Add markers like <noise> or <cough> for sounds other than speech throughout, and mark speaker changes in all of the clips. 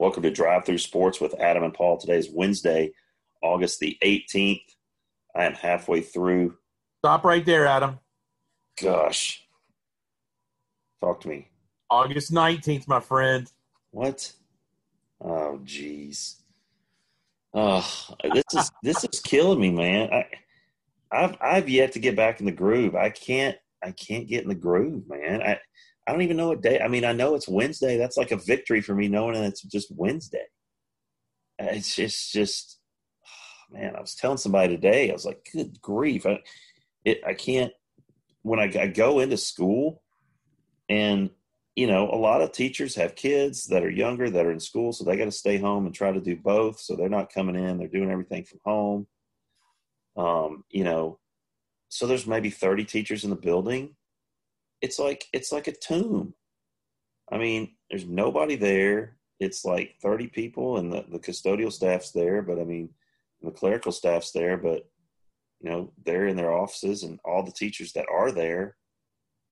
Speaker 1: Welcome to Drive Through Sports with Adam and Paul. Today is Wednesday, August the 18th. I am halfway through.
Speaker 2: Stop right there, Adam.
Speaker 1: Gosh. Talk to me.
Speaker 2: August 19th, my friend.
Speaker 1: What? Oh, jeez. Oh, this is <laughs> this is killing me, man. I, I've I've yet to get back in the groove. I can't I can't get in the groove, man. I I don't even know what day. I mean, I know it's Wednesday. That's like a victory for me, knowing that it's just Wednesday. It's just, just, oh, man. I was telling somebody today. I was like, "Good grief!" I, it, I can't. When I, I go into school, and you know, a lot of teachers have kids that are younger that are in school, so they got to stay home and try to do both. So they're not coming in; they're doing everything from home. Um, you know, so there's maybe 30 teachers in the building it's like it's like a tomb. I mean, there's nobody there. It's like 30 people, and the, the custodial staff's there, but I mean, the clerical staff's there, but you know, they're in their offices, and all the teachers that are there,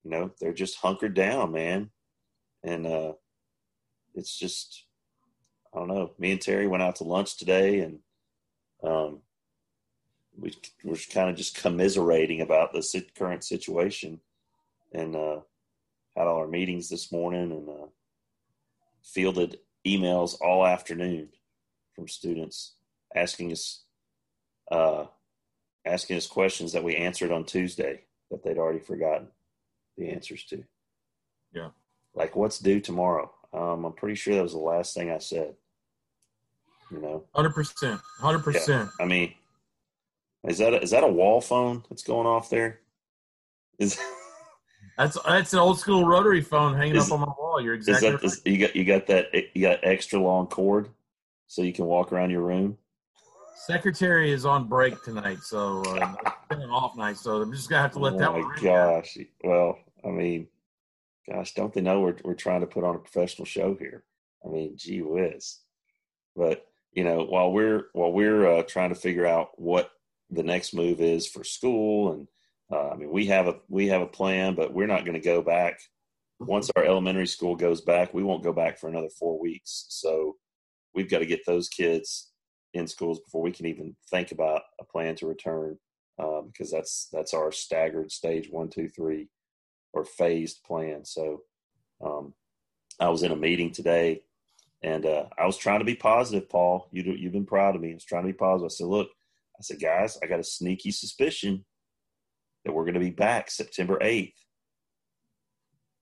Speaker 1: you know, they're just hunkered down, man. And uh, it's just, I don't know. Me and Terry went out to lunch today, and um, we were kind of just commiserating about the current situation and uh, had all our meetings this morning and uh, fielded emails all afternoon from students asking us uh, asking us questions that we answered on Tuesday that they'd already forgotten the answers to.
Speaker 2: Yeah.
Speaker 1: Like what's due tomorrow? Um, I'm pretty sure that was the last thing I said. You know,
Speaker 2: hundred percent, hundred percent.
Speaker 1: I mean, is that a, is that a wall phone that's going off there? Is
Speaker 2: That's that's an old school rotary phone hanging is, up on my wall. You're exactly
Speaker 1: is that, right. Is, you got you got that you got extra long cord, so you can walk around your room.
Speaker 2: Secretary is on break tonight, so uh, it's been an off night. So I'm just gonna have to let
Speaker 1: oh
Speaker 2: that
Speaker 1: one. My gosh, out. well, I mean, gosh, don't they know we're we're trying to put on a professional show here? I mean, gee whiz. But you know, while we're while we're uh, trying to figure out what the next move is for school and uh, I mean, we have a we have a plan, but we're not going to go back. Once our elementary school goes back, we won't go back for another four weeks. So we've got to get those kids in schools before we can even think about a plan to return, uh, because that's that's our staggered stage one, two, three, or phased plan. So um, I was in a meeting today, and uh, I was trying to be positive. Paul, you do, you've been proud of me. I was trying to be positive. I said, look, I said, guys, I got a sneaky suspicion that we're going to be back September 8th.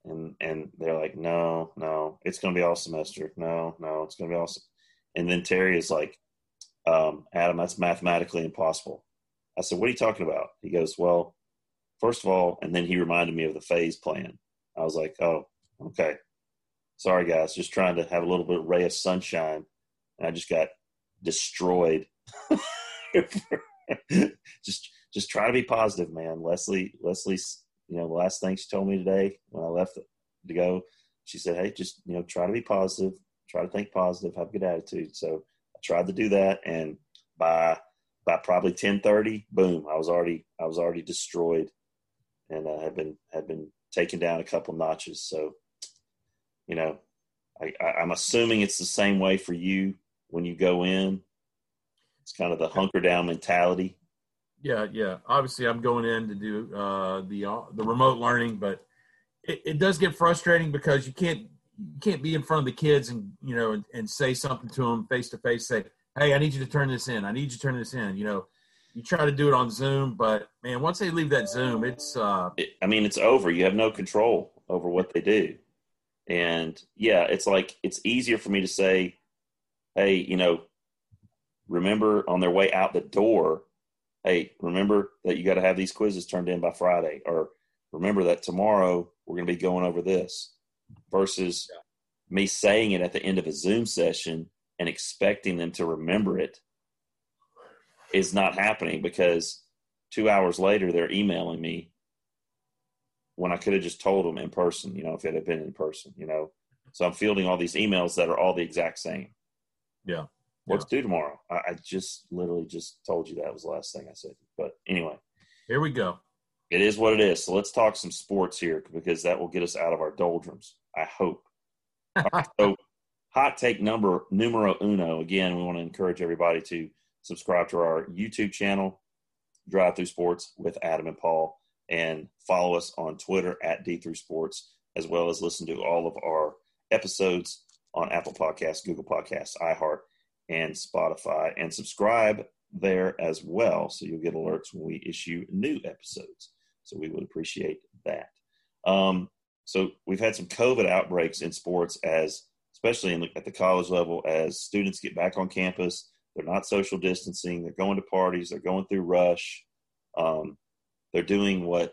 Speaker 1: And and they're like, no, no, it's going to be all semester. No, no, it's going to be all. And then Terry is like, um, Adam, that's mathematically impossible. I said, what are you talking about? He goes, well, first of all, and then he reminded me of the phase plan. I was like, oh, okay. Sorry, guys, just trying to have a little bit of ray of sunshine. And I just got destroyed. <laughs> just just try to be positive, man. Leslie, Leslie's, you know, the last thing she told me today when I left to go, she said, Hey, just, you know, try to be positive, try to think positive, have a good attitude. So I tried to do that. And by, by probably 1030, boom, I was already, I was already destroyed and I uh, had been, had been taken down a couple notches. So, you know, I, I, I'm assuming it's the same way for you when you go in. It's kind of the hunker down mentality
Speaker 2: yeah, yeah. Obviously, I'm going in to do uh, the uh, the remote learning, but it, it, does get frustrating because you can't you can't be in front of the kids and you know and, and say something to them face to face. Say, "Hey, I need you to turn this in. I need you to turn this in." You know, you try to do it on Zoom, but man, once they leave that Zoom, it's. Uh,
Speaker 1: it, I mean, it's over. You have no control over what they do, and yeah, it's like it's easier for me to say, "Hey, you know, remember on their way out the door." Hey, remember that you got to have these quizzes turned in by Friday, or remember that tomorrow we're going to be going over this. Versus, me saying it at the end of a Zoom session and expecting them to remember it is not happening because two hours later they're emailing me when I could have just told them in person, you know, if it had been in person, you know. So I'm fielding all these emails that are all the exact same.
Speaker 2: Yeah.
Speaker 1: What's yeah. due tomorrow? I, I, just literally just told you that was the last thing I said. But anyway.
Speaker 2: Here we go.
Speaker 1: It is what it is. So let's talk some sports here because that will get us out of our doldrums. I hope. so <laughs> hot take number numero uno. Again, we want to encourage everybody to subscribe to our YouTube channel, Drive Through Sports with Adam and Paul, and follow us on Twitter at D Through Sports, as well as listen to all of our episodes on Apple Podcasts, Google Podcasts, iHeart, and Spotify, and subscribe there as well so you'll get alerts when we issue new episodes. So we would appreciate that. Um, so we've had some COVID outbreaks in sports as especially the, at the college level as students get back on campus. They're not social distancing. They're going to parties. They're going through rush. Um, they're doing what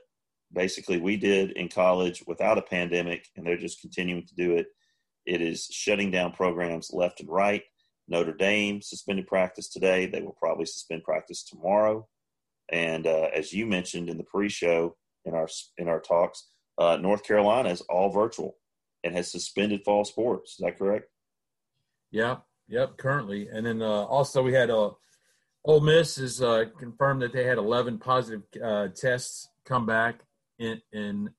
Speaker 1: basically we did in college without a pandemic, and they're just continuing to do it. It is shutting down programs left and right. Notre Dame suspended practice today. They will probably suspend practice tomorrow. And uh, as you mentioned in the pre-show in our in our talks, uh, North Carolina is all virtual and has suspended fall sports. Is that correct?
Speaker 2: Yeah. Yep. Currently, and then uh, also we had a uh, Ole Miss has uh, confirmed that they had 11 positive uh, tests come back in, in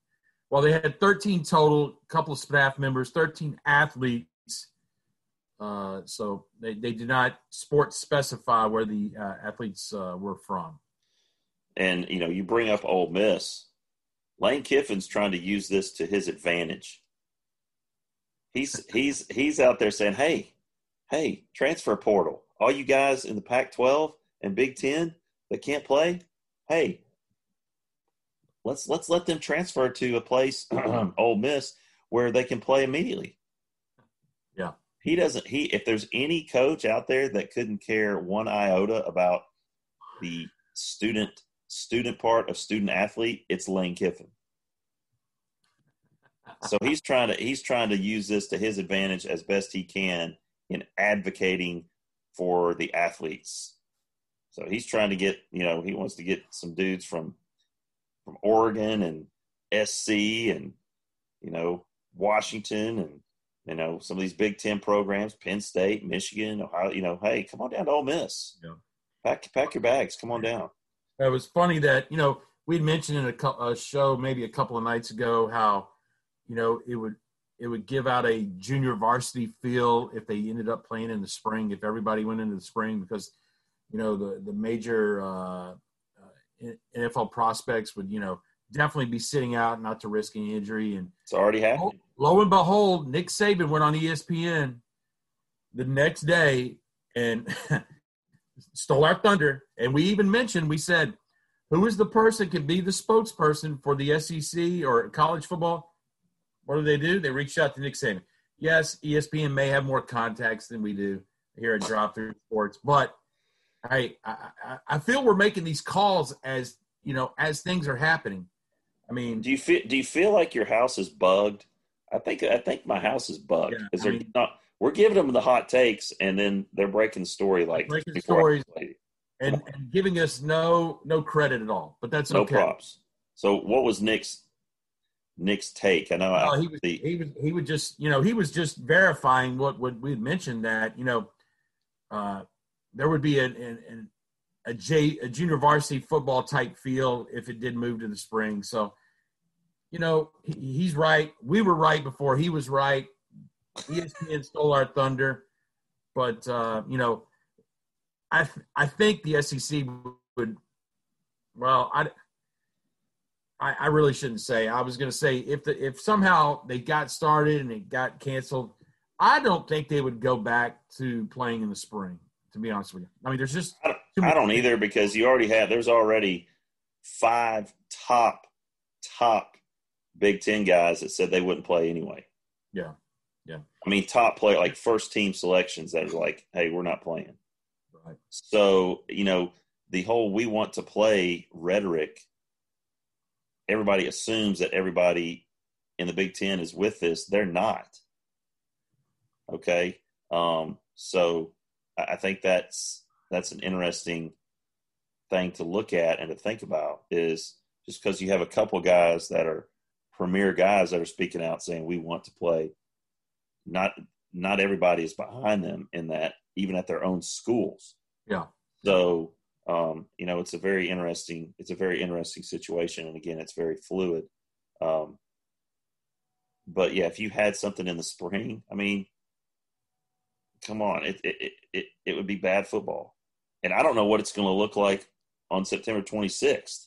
Speaker 2: well, they had 13 total, couple of staff members, 13 athletes. Uh, so they, they did not sport specify where the uh, athletes uh, were from.
Speaker 1: And you know, you bring up Ole Miss. Lane Kiffin's trying to use this to his advantage. He's <laughs> he's he's out there saying, "Hey, hey, transfer portal. All you guys in the Pac-12 and Big Ten that can't play, hey, let's let's let them transfer to a place, <clears throat> Ole Miss, where they can play immediately." He doesn't. He if there's any coach out there that couldn't care one iota about the student student part of student athlete, it's Lane Kiffin. so he's trying to he's trying to use this to his advantage as best he can in advocating for the athletes. So he's trying to get, you know, he wants to get some dudes from from Oregon and SC and you know Washington and you know some of these Big Ten programs, Penn State, Michigan, Ohio. You know, hey, come on down to Ole Miss. Yeah. Pack pack your bags. Come on down.
Speaker 2: It was funny that you know we'd mentioned in a, a show maybe a couple of nights ago how you know it would it would give out a junior varsity feel if they ended up playing in the spring if everybody went into the spring because you know the the major uh, uh NFL prospects would you know definitely be sitting out not to risk any injury and
Speaker 1: it's already happened.
Speaker 2: Lo, and behold, Nick Saban went on ESPN the next day and <laughs> stole our thunder. And we even mentioned, we said, who is the person can be the spokesperson for the SEC or college football? What do they do? They reached out to Nick Saban. Yes, ESPN may have more contacts than we do here at Drop Through Sports, but I, I I feel we're making these calls as you know as things are happening. I mean,
Speaker 1: do you feel do you feel like your house is bugged? I think I think my house is bugged because yeah, they're mean, not we're giving them the hot takes, and then they're breaking story like
Speaker 2: breaking stories and, and, giving us no no credit at all. But that's
Speaker 1: no
Speaker 2: okay.
Speaker 1: props. So, what was Nick's Nick's take? I know
Speaker 2: I,
Speaker 1: oh,
Speaker 2: he was the, he was he would just you know he was just verifying what what we had mentioned that you know uh, there would be an, an, a J a junior varsity football type feel if it did move to the spring. So, you know, he, he's right. We were right before he was right. ESPN stole our thunder, but uh, you know, I th- I think the SEC would. Well, I, I, I really shouldn't say. I was going to say if the if somehow they got started and it got canceled, I don't think they would go back to playing in the spring. To be honest with you, I mean, there's just
Speaker 1: I don't, I don't either because you already have. There's already five top top Big Ten guys that said they wouldn't play anyway.
Speaker 2: Yeah. Yeah.
Speaker 1: I mean, top player, like first team selections that are like, hey, we're not playing. Right. So, you know, the whole we want to play rhetoric, everybody assumes that everybody in the Big Ten is with this. They're not. Okay, um, so I think that's that's an interesting thing to look at and to think about. Is just because you have a couple guys that are premier guys that are speaking out saying we want to play, not not everybody is behind them in that, even at their own schools.
Speaker 2: Yeah.
Speaker 1: So um, you know, it's a very interesting it's a very interesting situation, and again, it's very fluid. Um, but yeah, if you had something in the spring, I mean, come on, it it it, it would be bad football, and I don't know what it's going to look like on September 26th.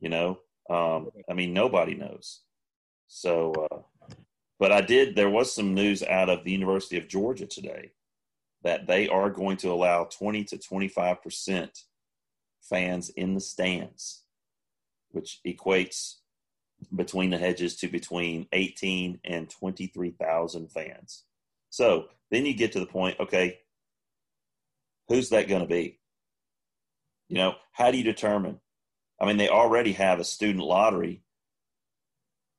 Speaker 1: You know, um, I mean, nobody knows. So, uh, but I did. There was some news out of the University of Georgia today that they are going to allow 20 to 25 percent fans in the stands, which equates between the hedges to between 18 and 23,000 fans. So then you get to the point, okay, who's that going to be? You know, how do you determine? I mean, they already have a student lottery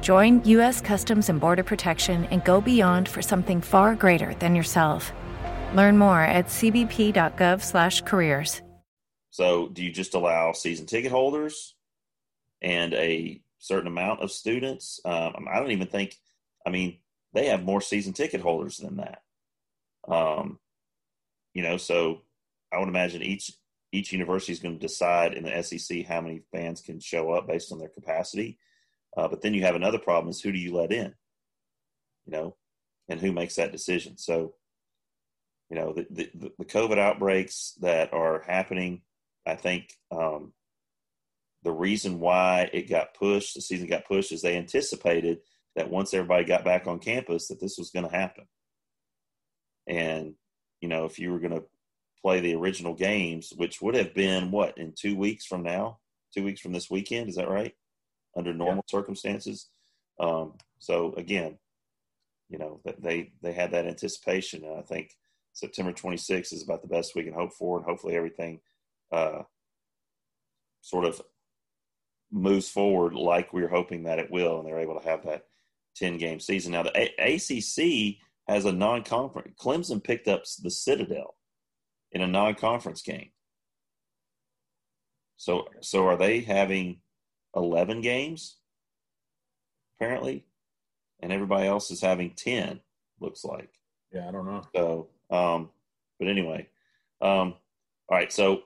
Speaker 3: Join U.S. Customs and Border Protection and go beyond for something far greater than yourself. Learn more at cbp.gov/careers.
Speaker 1: So, do you just allow season ticket holders and a certain amount of students? Um, I don't even think. I mean, they have more season ticket holders than that. Um, you know, so I would imagine each each university is going to decide in the SEC how many fans can show up based on their capacity. Uh, but then you have another problem: is who do you let in? You know, and who makes that decision? So, you know, the the, the COVID outbreaks that are happening, I think um, the reason why it got pushed, the season got pushed, is they anticipated that once everybody got back on campus, that this was going to happen. And you know, if you were going to play the original games, which would have been what in two weeks from now, two weeks from this weekend. Is that right? Under normal yeah. circumstances. Um, so again, you know they they had that anticipation, and I think September 26th is about the best we can hope for, and hopefully everything uh, sort of moves forward like we are hoping that it will, and they're able to have that 10 game season. Now the a- ACC has a non-conference. Clemson picked up the Citadel in a non-conference game. So so are they having 11 games apparently and everybody else is having 10 looks like.
Speaker 2: Yeah, I don't know.
Speaker 1: So um but anyway, um all right, so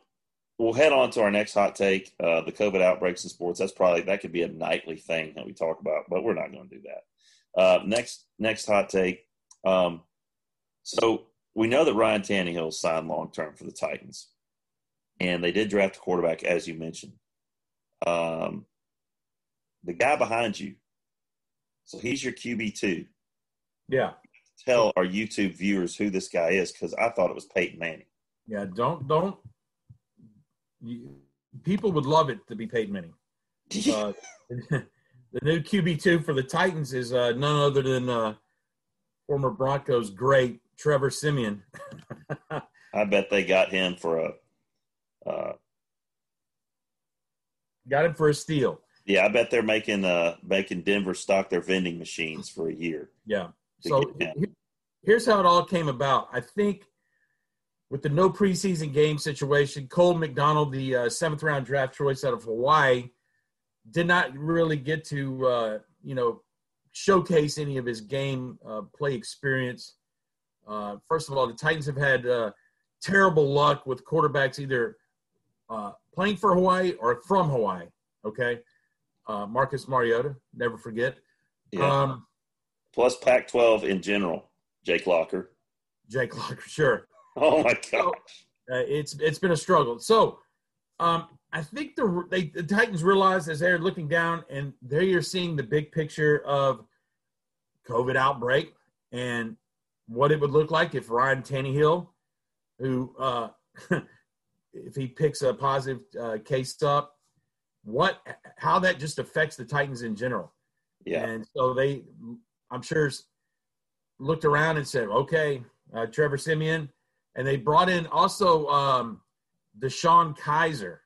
Speaker 1: we'll head on to our next hot take, uh the COVID outbreaks in sports. That's probably that could be a nightly thing that we talk about, but we're not going to do that. Uh next next hot take um so we know that Ryan Tannehill signed long term for the Titans, and they did draft a quarterback, as you mentioned. Um, the guy behind you, so he's your QB two.
Speaker 2: Yeah.
Speaker 1: Tell our YouTube viewers who this guy is because I thought it was Peyton Manning.
Speaker 2: Yeah, don't don't. You, people would love it to be Peyton Manning. <laughs> Uh, <laughs> the new QB two for the Titans is uh, none other than uh, former Broncos great Trevor Siemian. <laughs>
Speaker 1: I bet they got him for a. Uh,
Speaker 2: got him for a steal.
Speaker 1: Yeah, I bet they're making uh making Denver stock their vending machines for a year.
Speaker 2: Yeah. So here's how it all came about. I think with the no preseason game situation, Cole McDonald, the uh, seventh round draft choice out of Hawaii, did not really get to uh, you know showcase any of his game uh, play experience. Uh, first of all, the Titans have had uh, terrible luck with quarterbacks either uh, playing for Hawaii or from Hawaii. Okay, uh, Marcus Mariota, never forget.
Speaker 1: Yeah. Um, Plus Pac-12 in general. Jake Locker.
Speaker 2: Jake Locker, sure. <laughs>
Speaker 1: Oh my gosh. So,
Speaker 2: uh, it's it's been a struggle. So um, I think the they, the Titans realize as they're looking down and they are seeing the big picture of COVID outbreak and what it would look like if Ryan Tannehill who, uh, <laughs> if he picks a positive uh, case up, what how that just affects the Titans in general.
Speaker 1: Yeah.
Speaker 2: And so they, I'm sure, looked around and said, okay, uh, Trevor Siemian, And they brought in also um, DeShone Kizer.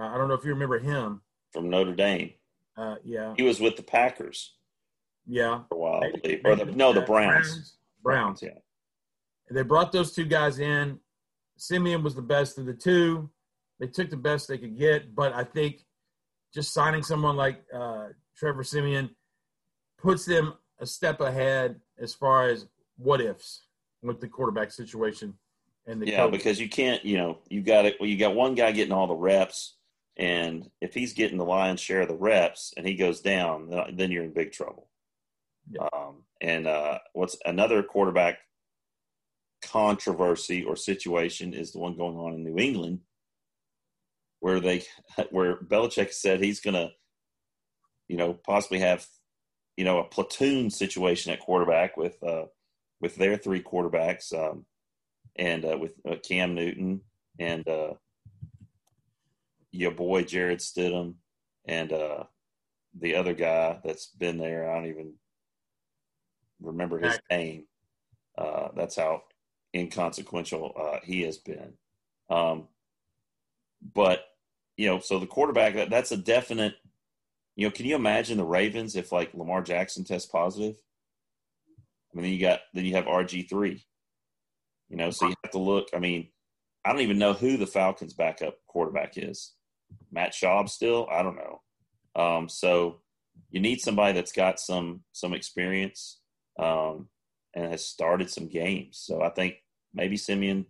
Speaker 2: I don't know if you remember him.
Speaker 1: From Notre Dame.
Speaker 2: Uh, yeah.
Speaker 1: He was with the Packers.
Speaker 2: Yeah.
Speaker 1: For a while, I believe. Or the, no, the Browns.
Speaker 2: Browns. Browns.
Speaker 1: Yeah.
Speaker 2: And they brought those two guys in. Siemian was the best of the two. They took the best they could get, but I think just signing someone like uh, Trevor Siemian puts them a step ahead as far as what ifs with the quarterback situation and the
Speaker 1: yeah
Speaker 2: coach.
Speaker 1: because you can't you know you got it well you got one guy getting all the reps and if he's getting the lion's share of the reps and he goes down then you're in big trouble
Speaker 2: Yeah.
Speaker 1: um, and uh, what's another quarterback controversy or situation is the one going on in New England where they <laughs> where Belichick said he's gonna you know possibly have you know a platoon situation at quarterback with uh, with their three quarterbacks um, and uh, with uh, Cam Newton and uh, your boy Jarrett Stidham and uh, the other guy that's been there. I don't even remember his name. Uh, that's how inconsequential uh, he has been. Um, but you know, so the quarterback that, that's a definite. You know, can you imagine the Ravens if like Lamar Jackson tests positive? I mean, then you got then you have RG three. You know, so you have to look. I mean, I don't even know who the Falcons' backup quarterback is. Matt Schaub still? I don't know. Um, so you need somebody that's got some some experience um, and has started some games. So I think maybe Siemian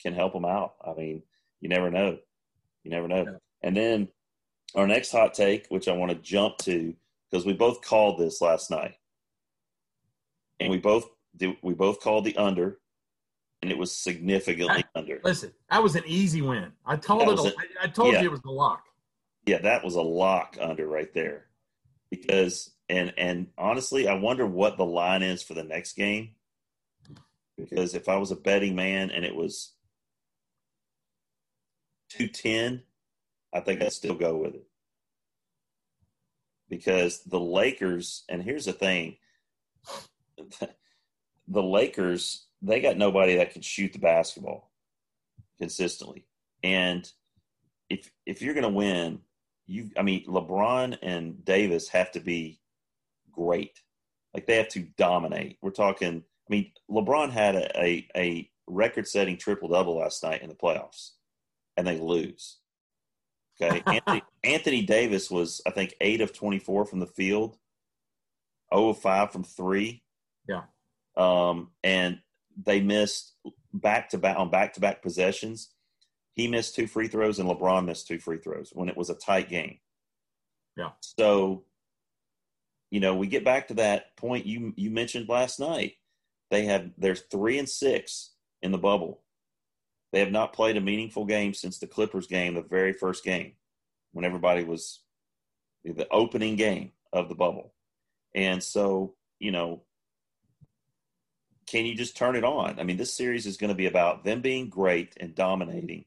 Speaker 1: can help them out. I mean, you never know. You never know.
Speaker 2: Yeah.
Speaker 1: And then our next hot take, which I want to jump to, because we both called this last night, and we both we both called the under, and it was significantly under.
Speaker 2: Listen, that was an easy win. I told
Speaker 1: That
Speaker 2: it. a-. I I told
Speaker 1: Yeah.
Speaker 2: you it was a lock.
Speaker 1: Yeah, that was a lock under right there, because and and honestly, I wonder what the line is for the next game, because if I was a betting man and it was two ten, I think I'd still go with it. Because the Lakers, and here's the thing, <laughs> the Lakers, they got nobody that can shoot the basketball consistently. And if if you're going to win, you I mean LeBron and Davis have to be great. Like they have to dominate. We're talking I mean LeBron had a a, a record-setting triple-double last night in the playoffs and they lose. Okay. <laughs> Anthony, Anthony Davis was I think 8 of 24 from the field. 0 of 5 from 3.
Speaker 2: Yeah.
Speaker 1: Um and they missed back to back on back to back possessions. He missed two free throws and LeBron missed two free throws when it was a tight game.
Speaker 2: Yeah.
Speaker 1: So, you know, we get back to that point you you mentioned last night. They have they're three and six in the bubble. They have not played a meaningful game since the Clippers game, the very first game, when everybody was the opening game of the bubble. And so, you know, can you just turn it on? I mean, this series is going to be about them being great and dominating,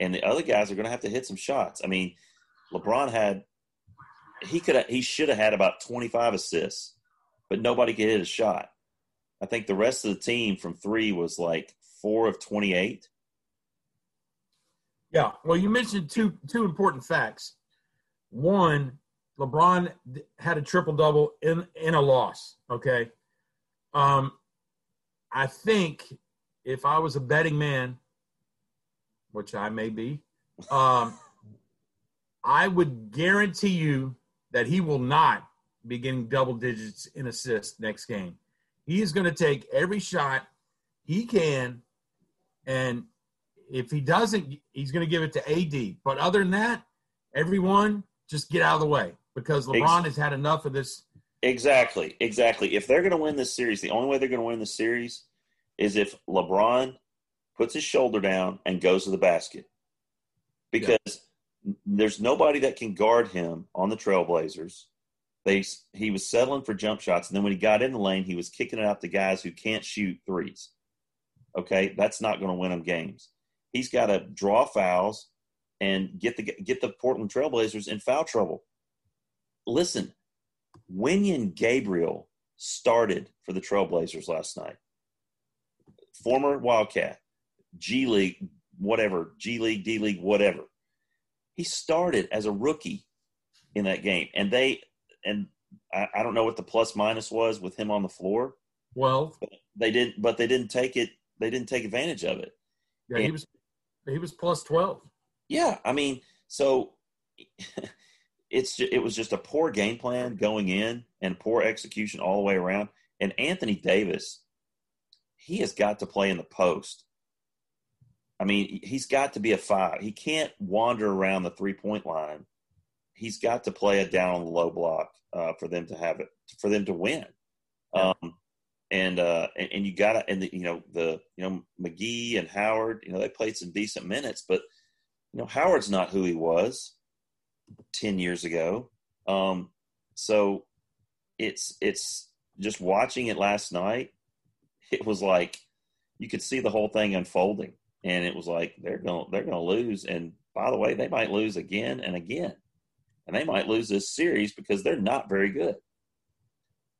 Speaker 1: and the other guys are going to have to hit some shots. I mean, LeBron had he could he should have had about twenty five assists, but nobody could hit a shot. I think the rest of the team from three was like four of twenty eight.
Speaker 2: Yeah. Well, you mentioned two two important facts. One, LeBron had a triple double in in a loss. Okay. Um, I think if I was a betting man, which I may be, um, I would guarantee you that he will not be getting double digits in assists next game. He is going to take every shot he can, and if he doesn't, he's going to give it to AD. But other than that, everyone just get out of the way because LeBron has had enough of this.
Speaker 1: Exactly, exactly. If they're going to win this series, the only way they're going to win the series is if LeBron puts his shoulder down and goes to the basket. Because there's nobody that can guard him on the Trailblazers. They he was settling for jump shots, and then when he got in the lane, he was kicking it out to guys who can't shoot threes. Okay, that's not going to win them games. He's got to draw fouls and get the get the Portland Trailblazers in foul trouble. Listen, Wenyen Gabriel started for the Trailblazers last night. Former Wildcat, G League, whatever, G League, D League, whatever. He started as a rookie in that game, and they and I, I don't know what the plus minus was with him on the floor.
Speaker 2: Well,
Speaker 1: they didn't, but they didn't take it. They didn't take advantage of it.
Speaker 2: Yeah, and, he was he was plus twelve.
Speaker 1: Yeah, I mean, so <laughs> it's it was just a poor game plan going in and poor execution all the way around. And Anthony Davis, he has got to play in the post. I mean, he's got to be a five. He can't wander around the three point line. He's got to play it down on the low block uh, for them to have it for them to win. Um, and uh, and, and you got to and the, you know the you know McGee and Howard, you know they played some decent minutes, but you know Howard's not who he was ten years ago. Um, so it's it's just watching it last night. It was like you could see the whole thing unfolding, and it was like they're going they're going to lose. And by the way, they might lose again and again, and they might lose this series because they're not very good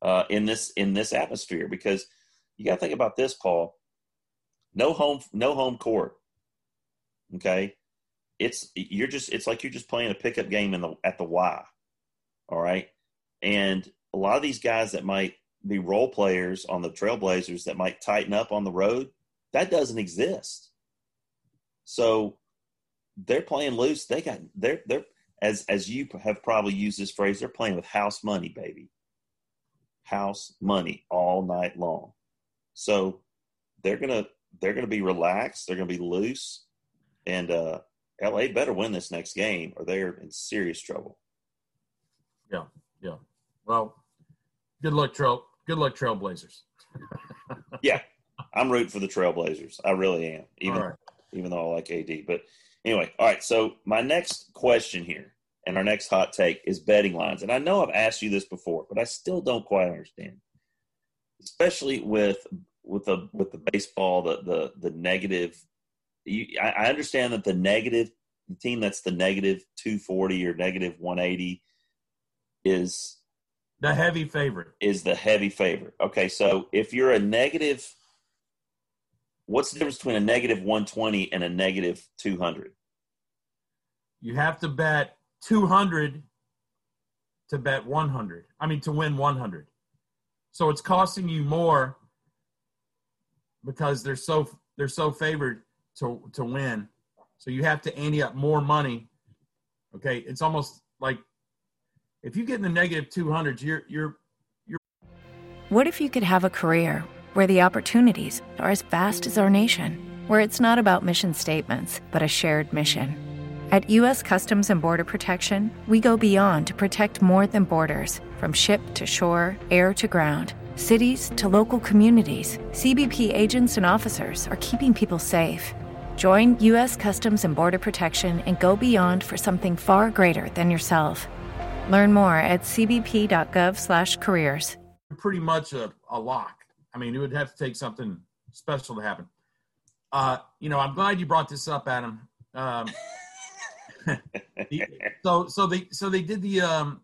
Speaker 1: uh, in this in this atmosphere. Because you got to think about this, Paul. No home, no home court. Okay, it's you're just it's like you're just playing a pickup game in the at the Y. All right, and a lot of these guys that might be role players on the Trailblazers that might tighten up on the road, that doesn't exist. So they're playing loose. They got they're they're as as you have probably used this phrase, they're playing with house money, baby. House money all night long. So they're gonna they're gonna be relaxed. They're gonna be loose, and uh, LA better win this next game, or they're in serious trouble.
Speaker 2: Yeah, yeah. Well, good luck, Trail. Good luck, Trailblazers. <laughs>
Speaker 1: yeah, I'm rooting for the Trailblazers. I really am. Even right. even though I like AD, but anyway, all right. So my next question here, and our next hot take is betting lines. And I know I've asked you this before, but I still don't quite understand, especially with with the with the baseball, the the the negative. You, I, I understand that the negative the team that's the negative 240 or negative 180 is
Speaker 2: the heavy favorite.
Speaker 1: Is the heavy favorite. Okay, so if you're a negative what's the difference between a negative 120 and a negative 200?
Speaker 2: You have to bet 200 to bet 100. I mean to win 100. So it's costing you more because they're so they're so favored to to win. So you have to ante up more money. Okay, it's almost like if you get in the negative 200, you're you're you're.
Speaker 3: What if you could have a career where the opportunities are as vast as our nation, where it's not about mission statements but a shared mission? At U.S. Customs and Border Protection, we go beyond to protect more than borders, from ship to shore, air to ground. Cities to local communities, CBP agents and officers are keeping people safe. Join U.S. Customs and Border Protection and go beyond for something far greater than yourself. Learn more at cbp.gov/careers.
Speaker 2: Pretty much a, a lock. I mean, it would have to take something special to happen. Uh, you know, I'm glad you brought this up, Adam. Um, <laughs> <laughs> so, so they, so they did the um,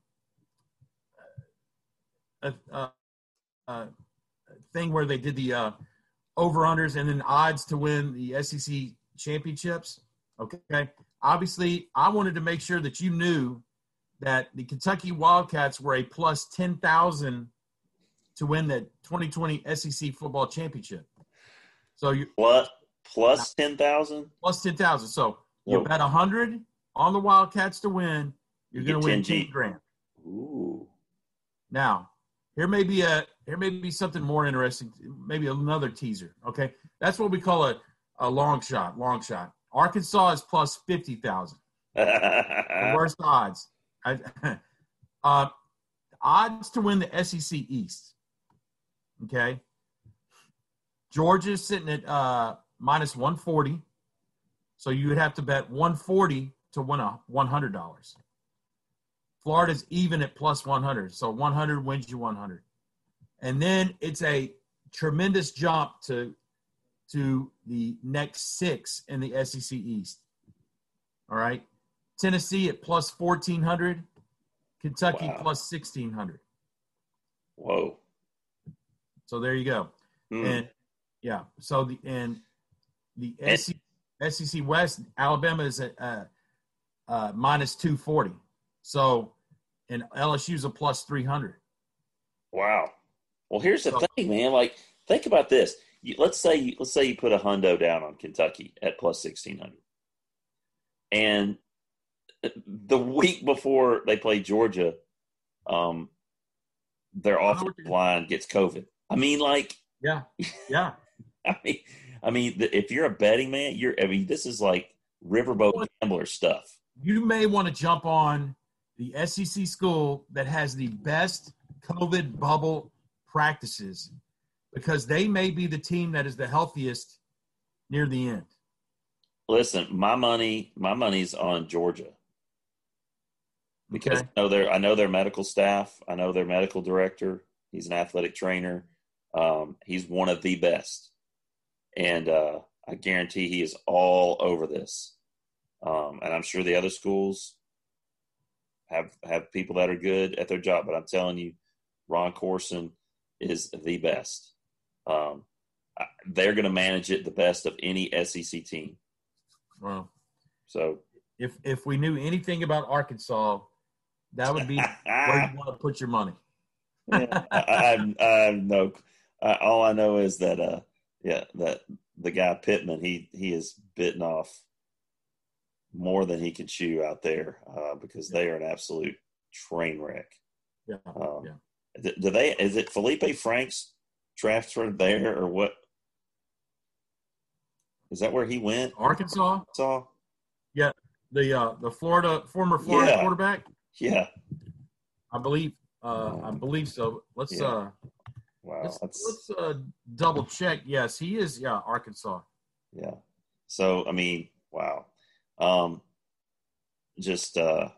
Speaker 2: uh, uh, uh, thing where they did the uh, over unders and then odds to win the SEC championships. Okay, obviously, I wanted to make sure that you knew that the Kentucky Wildcats were a plus 10,000 to win the 2020 SEC football championship. So you
Speaker 1: what plus 10,000?
Speaker 2: Plus 10,000. So you bet 100 on the Wildcats to win, you're you going to win 10 grand.
Speaker 1: Ooh.
Speaker 2: Now, here may be a here may be something more interesting, maybe another teaser, okay? That's what we call a a long shot, long shot. Arkansas is plus 50,000. the <laughs> worst odds. I, <laughs> uh, odds to win the SEC East. Okay. Georgia's sitting at uh, minus 140. So you would have to bet 140 to win a $100. Florida's even at plus 100. So 100 wins you 100. And then it's a tremendous jump to to the next six in the SEC East. All right. Tennessee at plus 1400, Kentucky
Speaker 1: Wow.
Speaker 2: plus 1600.
Speaker 1: Whoa.
Speaker 2: So there you go.
Speaker 1: Hmm.
Speaker 2: And yeah, so the and the SEC, SEC West, Alabama is at uh, uh, minus 240. So, and LSU's a plus 300.
Speaker 1: Wow. Well, here's the
Speaker 2: So-
Speaker 1: thing, man. Like, think about this. You, let's say you, let's say you put a hundo down on Kentucky at plus sixteen hundred, and the week before they play Georgia, um, their offensive line gets COVID. I mean, like,
Speaker 2: Yeah, yeah. <laughs>
Speaker 1: I mean, I mean, the, if you're a betting man, you're. I mean, this is like riverboat gambler stuff.
Speaker 2: You may want to jump on the SEC school that has the best COVID bubble practices because they may be the team that is the healthiest near the end.
Speaker 1: Listen, my money, my money's on Georgia. because
Speaker 2: Okay.
Speaker 1: I know their I know their medical staff. I know their medical director. He's an athletic trainer. Um, he's one of the best, and uh, I guarantee he is all over this. Um, and I'm sure the other schools have have people that are good at their job. But I'm telling you, Ron Courson is the best. Um, I- they're going to manage it the best of any SEC team.
Speaker 2: Well,
Speaker 1: So
Speaker 2: if if we knew anything about Arkansas, that would be where you want to put your money. <laughs>
Speaker 1: yeah, I, I, I no. Uh, all I know is that, uh, yeah, that the guy Pittman, he he is bitten off more than he can chew out there uh, because they are an absolute train wreck.
Speaker 2: Yeah.
Speaker 1: Um,
Speaker 2: Yeah.
Speaker 1: do, do they? Is it Feleipe Franks transferred there or what? Is that where he went?
Speaker 2: Arkansas,
Speaker 1: Arkansas. Yeah.
Speaker 2: the uh, the Florida former Florida
Speaker 1: Yeah.
Speaker 2: quarterback,
Speaker 1: Yeah.
Speaker 2: I believe. Uh, I believe so. Let's
Speaker 1: Yeah.
Speaker 2: uh,
Speaker 1: Wow.
Speaker 2: let's, let's uh, double check. Yes, he is. Yeah, Arkansas.
Speaker 1: Yeah. So I mean, wow. Um just uh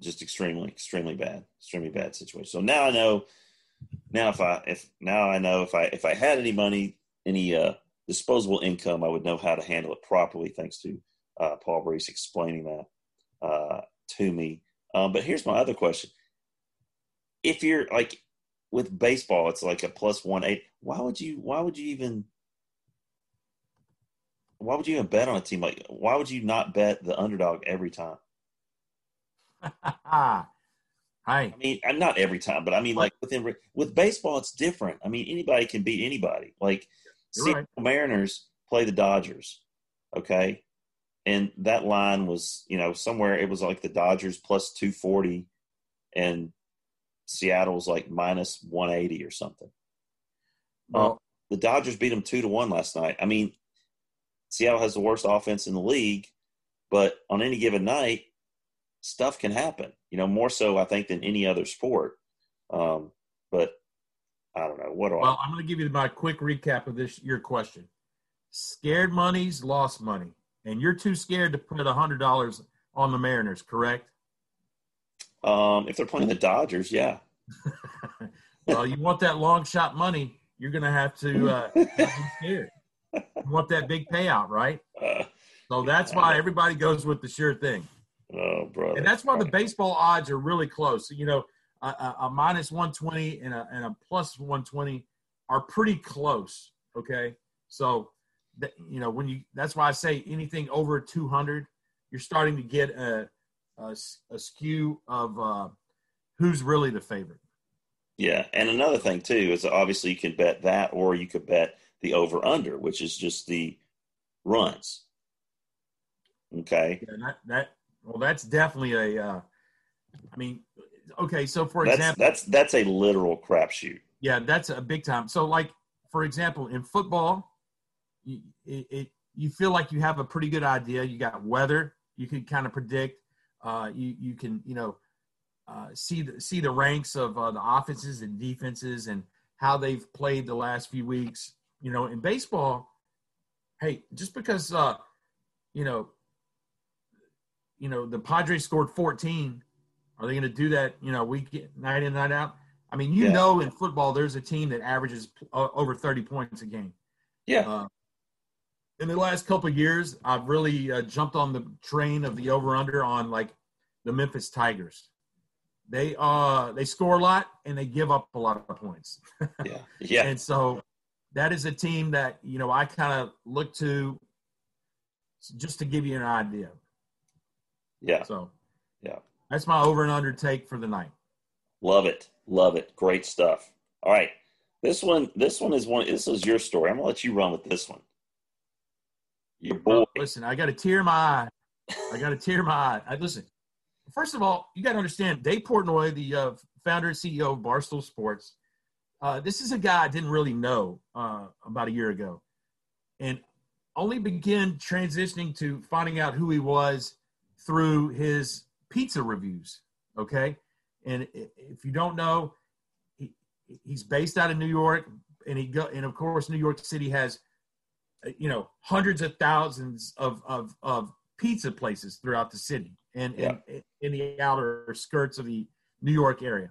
Speaker 1: just extremely, extremely bad. Extremely bad situation. So now I know now if I if now I know if I if I had any money, any uh disposable income, I would know how to handle it properly thanks to uh Paul Brees explaining that uh to me. Um but here's my other question. If you're like with baseball, it's like a plus one eight. Why would you why would you even why would you even bet on a team? Like why would you not bet the underdog every time? <laughs>
Speaker 2: Hi.
Speaker 1: i mean I'm not every time but i mean like within with baseball it's different. I mean anybody can beat anybody. Like
Speaker 2: You're
Speaker 1: Seattle mariners play the dodgers okay? And that line was you know somewhere it was like the dodgers plus 240 and Seattle's like minus 180 or something.
Speaker 2: Well, um,
Speaker 1: the Dodgers beat them two to one last night. I mean, Seattle has the worst offense in the league, but on any given night, stuff can happen. You know, more so I think than any other sport. Um, but I don't know what do
Speaker 2: well, I'm going to give you my quick recap of this your question. Scared money's lost money, and you're too scared to put a hundred dollars on the Mariners, correct?
Speaker 1: Um, if they're playing the Dodgers, yeah, <laughs>
Speaker 2: well, you want that long shot money, you're going to have to uh, be scared. You want that big payout, right?
Speaker 1: uh, <laughs>
Speaker 2: So that's why everybody goes with the sure thing.
Speaker 1: oh brother,
Speaker 2: and that's why the baseball odds are really close. You know, a, a, a minus 120 and a, and a plus 120 are pretty close. Okay. So, that, you know, when you, that's why I say anything over 200, you're starting to get a skew of uh, who's really the favorite.
Speaker 1: Yeah, and another thing too is obviously you can bet that, or you could bet the over under, which is just the runs. Okay,
Speaker 2: Yeah, that, that, well, that's definitely a, uh, I mean, okay. So for
Speaker 1: that's
Speaker 2: example,
Speaker 1: that's that's a literal crapshoot.
Speaker 2: Yeah, that's a big time. So, like for example, in football, you, it, it you feel like you have a pretty good idea. You got weather, you can kind of predict. Uh, you you can you know uh, see the see the ranks of uh, the offenses and defenses and how they've played the last few weeks. You know, in baseball, hey, just because uh, you know, you know the Padres scored 14, are they going to do that? You know, week night in night out. I mean, you
Speaker 1: Yeah.
Speaker 2: know, in football, there's a team that averages over 30 points a game.
Speaker 1: Yeah.
Speaker 2: Uh, in the last couple of years, I've really uh, jumped on the train of the over under on like the Memphis Tigers. They uh they score a lot and they give up a lot of points.
Speaker 1: yeah. Yeah. <laughs>
Speaker 2: and so that is a team that you know I kind of look to just to give you an idea.
Speaker 1: Yeah.
Speaker 2: So
Speaker 1: Yeah.
Speaker 2: that's my over and under take for the night.
Speaker 1: Love it. Love it. Great stuff. All right. This one, this one is one. This is your story. I'm gonna let you run with this one. Your boy.
Speaker 2: Listen, I got a tear in my eye. I got a tear in my eye. I, listen, first of all, you got to understand Dave Portnoy, the uh, founder and CEO of Barstool Sports. Uh, this is a guy I didn't really know uh, about a year ago, and only began transitioning to finding out who he was through his pizza reviews. Okay, and if you don't know, he, he's based out of New York, and he go, and of course, New York City has you know hundreds of thousands of of, of pizza places throughout the city and
Speaker 1: Yeah.
Speaker 2: in, in the outer skirts of the New York area.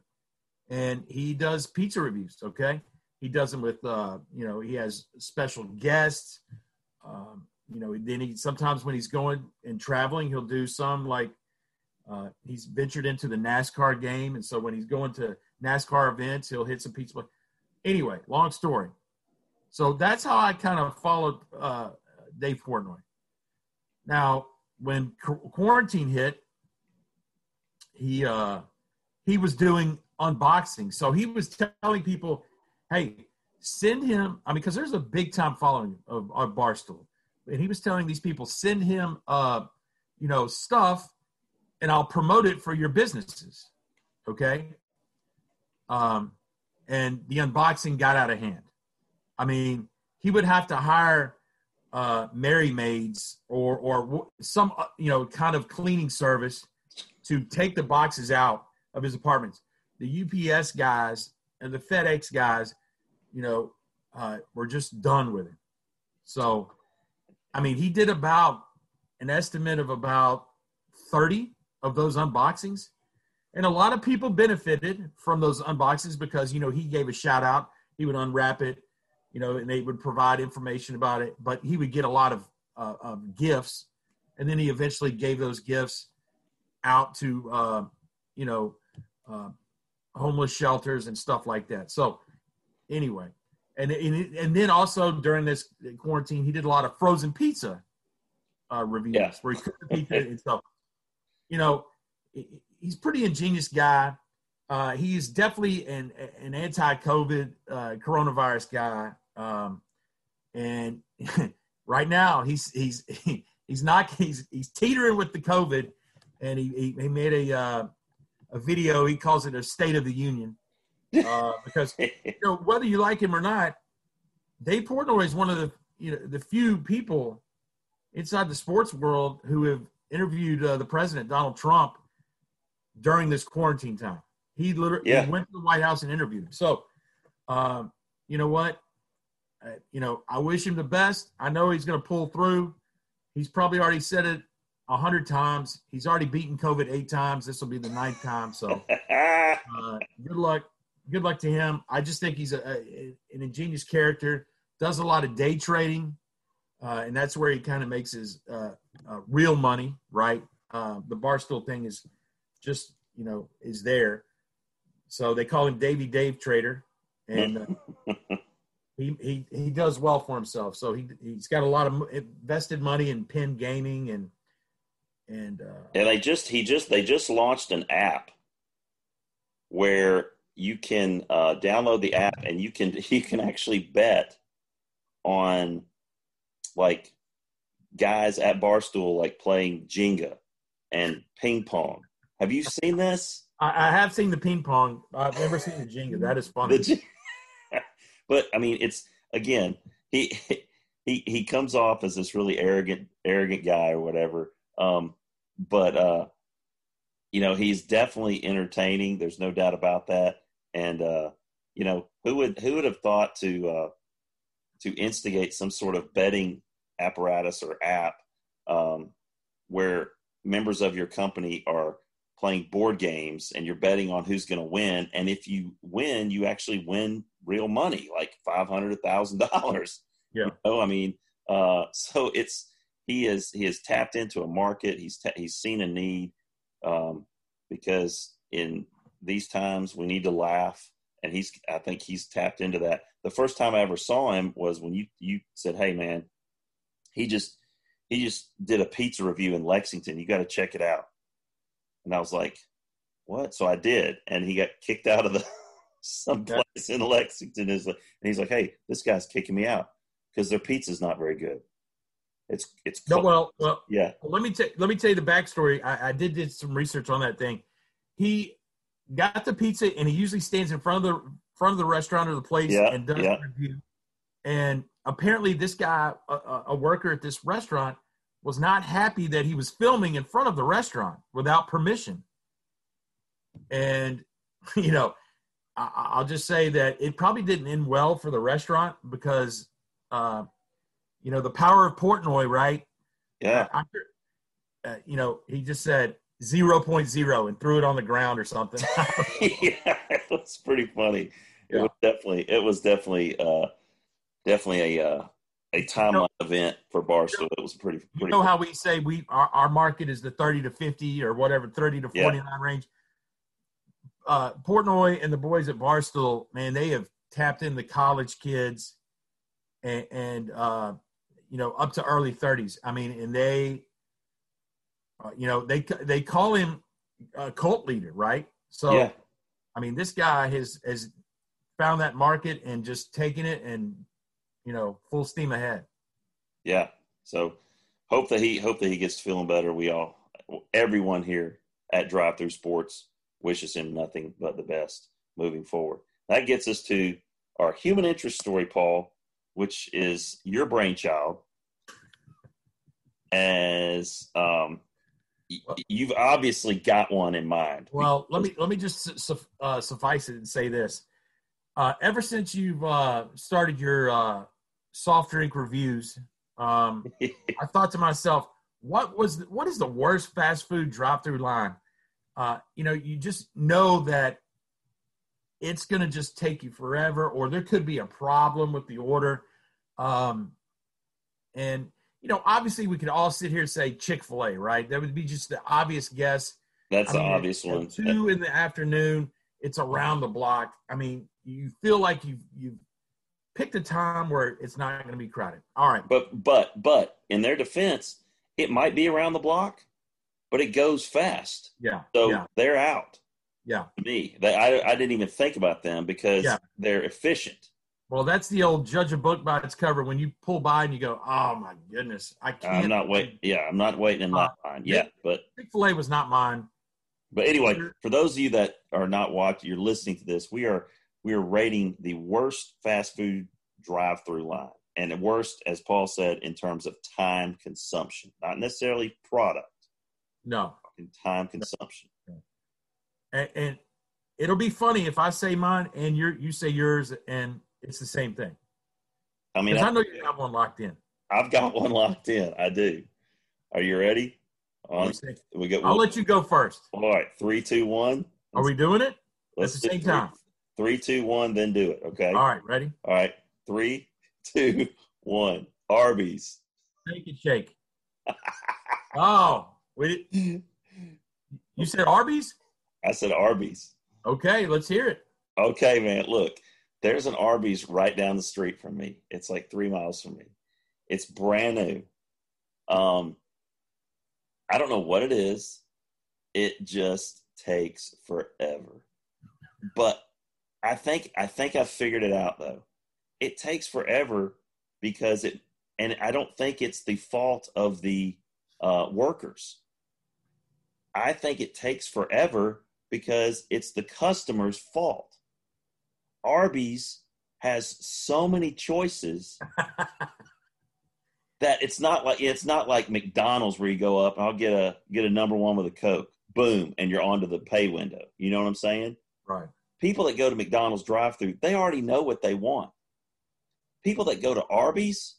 Speaker 2: And he does pizza reviews. Okay, he does them with uh, you know he has special guests. Um, you know, then he sometimes when he's going and traveling, he'll do some like uh, he's ventured into the NASCAR game, and so when he's going to NASCAR events, he'll hit some pizza. Anyway, long story. So that's how I kind of followed uh, Dave Portnoy. Now, when qu- quarantine hit, he uh, he was doing unboxing. So he was telling people, "Hey, send him." I mean, because there's a big time following of, of Barstool, and he was telling these people, "Send him, uh, you know, stuff, and I'll promote it for your businesses." Okay. Um, and the unboxing got out of hand. I mean, he would have to hire uh, Merry Maids or or some uh, you know kind of cleaning service to take the boxes out of his apartments. The UPS guys and the FedEx guys, you know, uh, were just done with it. So, I mean, he did about an estimate of about thirty of those unboxings, and a lot of people benefited from those unboxings because you know he gave a shout out. He would unwrap it you know, and they would provide information about it. But he would get a lot of, uh, of gifts, and then he eventually gave those gifts out to, uh, you know, uh, homeless shelters and stuff like that. So, anyway, and and, and then also during this quarantine, he did a lot of frozen pizza uh, reviews
Speaker 1: Yeah.
Speaker 2: where he cooked the pizza and stuff. You know, he's a pretty ingenious guy. Uh, he's definitely an an anti-COVID uh, coronavirus guy, um, and <laughs> right now he's he's <laughs> he's not he's he's teetering with the COVID, and he he, he made a uh, a video. He calls it a State of the Union uh, <laughs> because you know whether you like him or not, Dave Portnoy is one of the you know the few people inside the sports world who have interviewed uh, the president Donald Trump during this quarantine time. He literally
Speaker 1: Yeah.
Speaker 2: he went to the White House and interviewed him. So, um, you know what? Uh, you know, I wish him the best. I know he's going to pull through. He's probably already said it a hundred times. He's already beaten COVID eight times. This will be the ninth time. So, <laughs> uh, good luck. Good luck to him. I just think he's a, a an ingenious character. Does a lot of day trading, uh, and that's where he kind of makes his uh, uh, real money. Right. Uh, the barstool thing is just you know is there. So they call him Davey Day Trader, and uh, <laughs> he, he he does well for himself. So he he's got a lot of invested money in Penn Gaming and and uh,
Speaker 1: And they just he just they just launched an app where you can uh, download the app and you can <laughs> you can actually bet on like guys at Barstool like playing Jenga and ping pong. Have you seen this?
Speaker 2: I, I have seen the ping pong. I've never seen the Jenga. That is funny.
Speaker 1: The <laughs> but I mean, it's again he <laughs> he he comes off as this really arrogant arrogant guy or whatever. Um, but uh, you know, he's definitely entertaining. There's no doubt about that. And uh, you know, who would who would have thought to uh, to instigate some sort of betting apparatus or app um, where members of your company are playing board games and you're betting on who's going to win and if you win you actually win real money like five hundred thousand dollars
Speaker 2: Yeah.
Speaker 1: You know, I mean, uh, so it's he is he has tapped into a market. He's ta- he's seen a need um, because in these times we need to laugh, and he's I think he's tapped into that. The first time I ever saw him was when you you said, "Hey, man," he just he just did a pizza review in Lexington. You got to check it out. And I was like, "What?" So I did, and he got kicked out of the <laughs> someplace in Lexington. Is and he's like, "Hey, this guy's kicking me out because their pizza's not very good. It's it's
Speaker 2: No, well, well,
Speaker 1: yeah,
Speaker 2: let me tell let me tell you the backstory. I, I did did some research on that thing. He got the pizza, and he usually stands in front of the front of the restaurant or the place
Speaker 1: Yeah,
Speaker 2: and does
Speaker 1: yeah.
Speaker 2: review. And apparently, this guy, a, a- a worker at this restaurant, was not happy that he was filming in front of the restaurant without permission. And <laughs> you know, I, I'll just say that it probably didn't end well for the restaurant because, uh, you know, the power of Portnoy, right?
Speaker 1: yeah,
Speaker 2: uh, you know, he just said 0.0 and threw it on the ground or something. <laughs>
Speaker 1: yeah. It was pretty funny. It
Speaker 2: Yeah.
Speaker 1: was definitely it was definitely uh definitely a uh, a timeline event for Barstool. It was pretty
Speaker 2: you
Speaker 1: pretty.
Speaker 2: know how we say we our, our market is the 30 to 50 or whatever, 30 to
Speaker 1: Yeah.
Speaker 2: 49 range. Uh, Portnoy and the boys at Barstool, man, they have tapped in the college kids and, and uh, you know, up to early 30s. I mean, and they, uh, you know, they they call him a cult leader, right? So
Speaker 1: yeah,
Speaker 2: I mean, this guy has has found that market and just taken it and you know full steam ahead.
Speaker 1: yeah. So hope that he hope that he gets feeling better. We all everyone here at Drive Through Sports wishes him nothing but the best moving forward. That gets us to our human interest story, Paul, which is your brainchild. As um, you've obviously got one in mind.
Speaker 2: Well, let me let me just su- uh, suffice it and say this: uh, ever since you've uh, started your uh, soft drink reviews, um, <laughs> I thought to myself, what was the, what is the worst fast food drive-through line? Uh, you know, you just know that it's going to just take you forever, or there could be a problem with the order. Um, and you know, obviously, we could all sit here and say Chick Fil A, right? That would be just the obvious guess.
Speaker 1: That's
Speaker 2: I
Speaker 1: the obvious one.
Speaker 2: Two in the afternoon, it's around the block. I mean, you feel like you've you've picked a time where it's not going to be crowded. All right,
Speaker 1: But but but in their defense, it might be around the block, but it goes fast.
Speaker 2: yeah,
Speaker 1: So
Speaker 2: yeah,
Speaker 1: they're out.
Speaker 2: yeah.
Speaker 1: To me, they, I I didn't even think about them because
Speaker 2: Yeah.
Speaker 1: they're efficient.
Speaker 2: Well, that's the old judge a book by its cover. When you pull by and you go, "Oh my goodness, I can't."
Speaker 1: I'm not waiting. Yeah, I'm not waiting in
Speaker 2: Uh,
Speaker 1: line yet. But
Speaker 2: Chick Fil A was not mine.
Speaker 1: but anyway, for those of you that are not watching, you're listening to this. We are we are rating the worst fast food drive-through line, and the worst, as Paul said, in terms of time consumption, not necessarily product,
Speaker 2: No,
Speaker 1: in time consumption.
Speaker 2: and, and it'll be funny if I say mine and you you say yours, and it's the same thing.
Speaker 1: I mean,
Speaker 2: I
Speaker 1: I,
Speaker 2: know you have one locked in.
Speaker 1: I've got one locked in. I do. Are you ready? On, we go.
Speaker 2: I'll let you go first.
Speaker 1: All right, three, two, one.
Speaker 2: Are we doing it?
Speaker 1: Let's
Speaker 2: at the same
Speaker 1: three-
Speaker 2: time?
Speaker 1: Three, two, one, then do it. Okay.
Speaker 2: All right, ready?
Speaker 1: All right. Three, two, one. Arby's.
Speaker 2: Steak and Shake. <laughs> oh, we you said Arby's?
Speaker 1: I said Arby's.
Speaker 2: Okay, let's hear it.
Speaker 1: Okay, man. Look, there's an Arby's right down the street from me. It's like three miles from me. It's brand new. Um, I don't know what it is. It just takes forever. But I think I think I figured it out though. It takes forever because it, and I don't think it's the fault of the uh, workers. I think it takes forever because it's the customer's fault. Arby's has so many choices <laughs> that it's not like it's not like McDonald's where you go up, I'll get a get a number one with a Coke, boom, and you're onto the pay window. You know what I'm saying?
Speaker 2: Right.
Speaker 1: People that go to McDonald's drive through, they already know what they want. People that go to Arby's,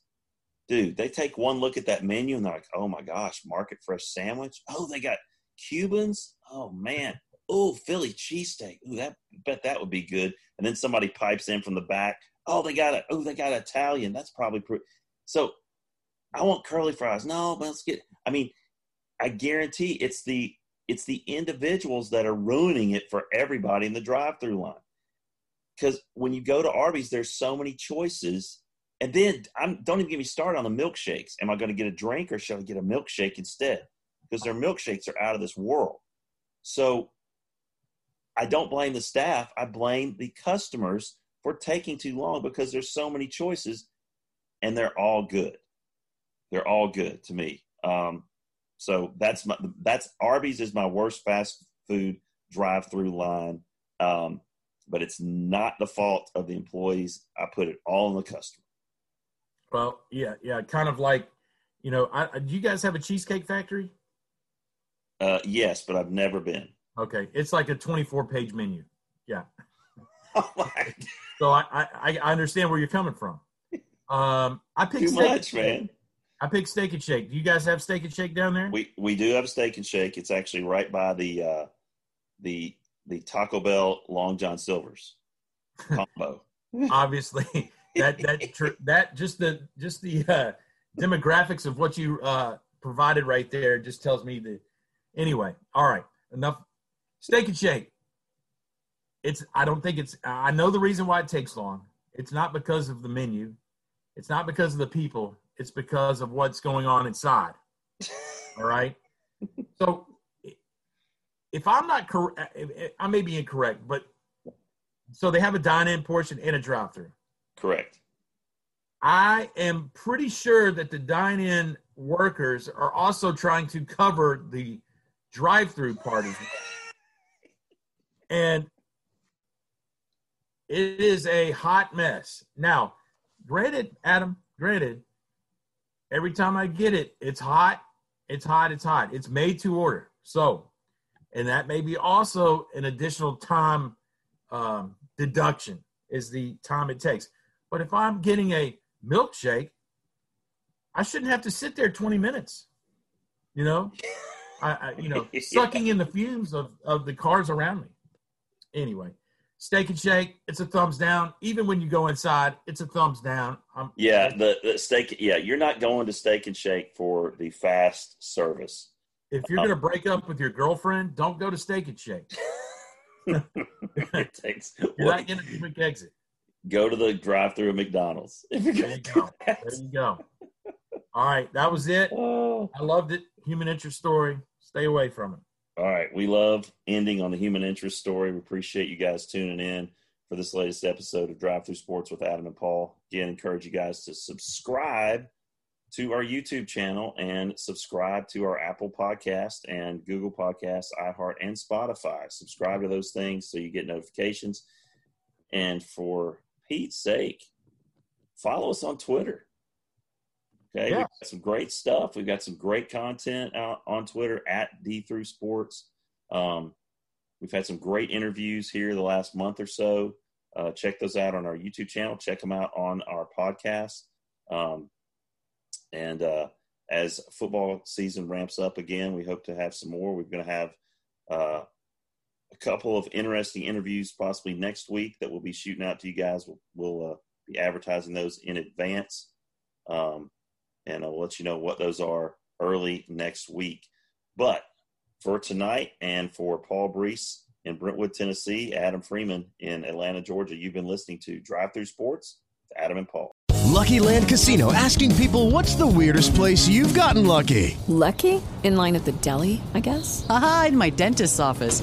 Speaker 1: dude, they take one look at that menu and they're like, oh my gosh, market fresh sandwich. Oh, they got Cubans. Oh man. Oh, Philly cheesesteak. Ooh, that bet that would be good. And then somebody pipes in from the back. Oh, they got a oh they got Italian. That's probably so. I want curly fries. No, but let's get. I mean, I guarantee it's the it's the individuals that are ruining it for everybody in the drive-through line. Because when you go to Arby's, there's so many choices, and then I'm don't even get me started on the milkshakes. Am I going to get a drink or should I get a milkshake instead? Because their milkshakes are out of this world. So I don't blame the staff. I blame the customers for taking too long because there's so many choices, and they're all good. They're all good to me. Um, so that's my that's Arby's is my worst fast food drive-through line. Um, but it's not the fault of the employees. I put it all on the customer.
Speaker 2: Well, yeah, yeah, kind of like, you know, I, do you guys have a cheesecake factory?
Speaker 1: Uh, yes, but I've never been.
Speaker 2: Okay, it's like a 24 page menu. Yeah. <laughs>
Speaker 1: Oh <laughs>
Speaker 2: so I, I I understand where you're coming from. Um, I picked
Speaker 1: Too much, man.
Speaker 2: I picked Steak and Shake. Do you guys have Steak and Shake down there?
Speaker 1: We we do have Steak and Shake. It's actually right by the uh, the the Taco Bell Long John Silver's combo. <laughs>
Speaker 2: Obviously, that that that just the just the uh, demographics of what you uh, provided right there just tells me that. Anyway, all right, enough. Steak and Shake. It's. I don't think it's. I know the reason why it takes long. It's not because of the menu. It's not because of the people it's because of what's going on inside. <laughs> All right. So if I'm not correct, I may be incorrect, but so they have a dine in portion and a drive through.
Speaker 1: Correct.
Speaker 2: I am pretty sure that the dine in workers are also trying to cover the drive through part as well. And it is a hot mess. Now, granted, Adam, granted, every time I get it, it's hot, it's hot, it's hot. It's made to order. So, and that may be also an additional time um, deduction is the time it takes. But if I'm getting a milkshake, I shouldn't have to sit there 20 minutes. You know, I, I you know, <laughs> sucking in the fumes of, of the cars around me. Anyway, Steak and Shake, it's a thumbs down. Even when you go inside, it's a thumbs down. I'm,
Speaker 1: yeah, the, the steak. Yeah, you're not going to Steak and Shake for the fast service.
Speaker 2: If you're um, going to break up with your girlfriend, don't go to Steak and Shake. <laughs>
Speaker 1: it takes. <laughs>
Speaker 2: You're not getting a quick exit.
Speaker 1: Go to the drive-through at McDonald's.
Speaker 2: If you're there you go. There you go. All right, that was it. <laughs> Oh. I loved it. Human interest story. Stay away from it.
Speaker 1: All right. We love ending on the human interest story. We appreciate you guys tuning in for this latest episode of Drive Through Sports with Adam and Paul. Again, encourage you guys to subscribe to our YouTube channel and subscribe to our Apple Podcast and Google Podcasts, iHeart, and Spotify. Subscribe to those things so you get notifications. And for Pete's sake, follow us on Twitter. Okay, yeah. we've got some great stuff. We've got some great content out on Twitter at D Through Sports. Um, we've had some great interviews here the last month or so. Uh, check those out on our YouTube channel. Check them out on our podcast. Um, and uh, as football season ramps up again, we hope to have some more. We're going to have uh, a couple of interesting interviews possibly next week that we'll be shooting out to you guys. We'll, we'll uh, be advertising those in advance. Um, and I'll let you know what those are early next week. But for tonight and for Paul Brees in Brentwood, Tennessee, Adam Freeman in Atlanta, Georgia, you've been listening to Drive Through Sports with Adam and Paul.
Speaker 4: Lucky Land Casino asking people what's the weirdest place you've gotten lucky?
Speaker 5: Lucky? In line at the deli, I guess?
Speaker 6: Aha, in my dentist's office.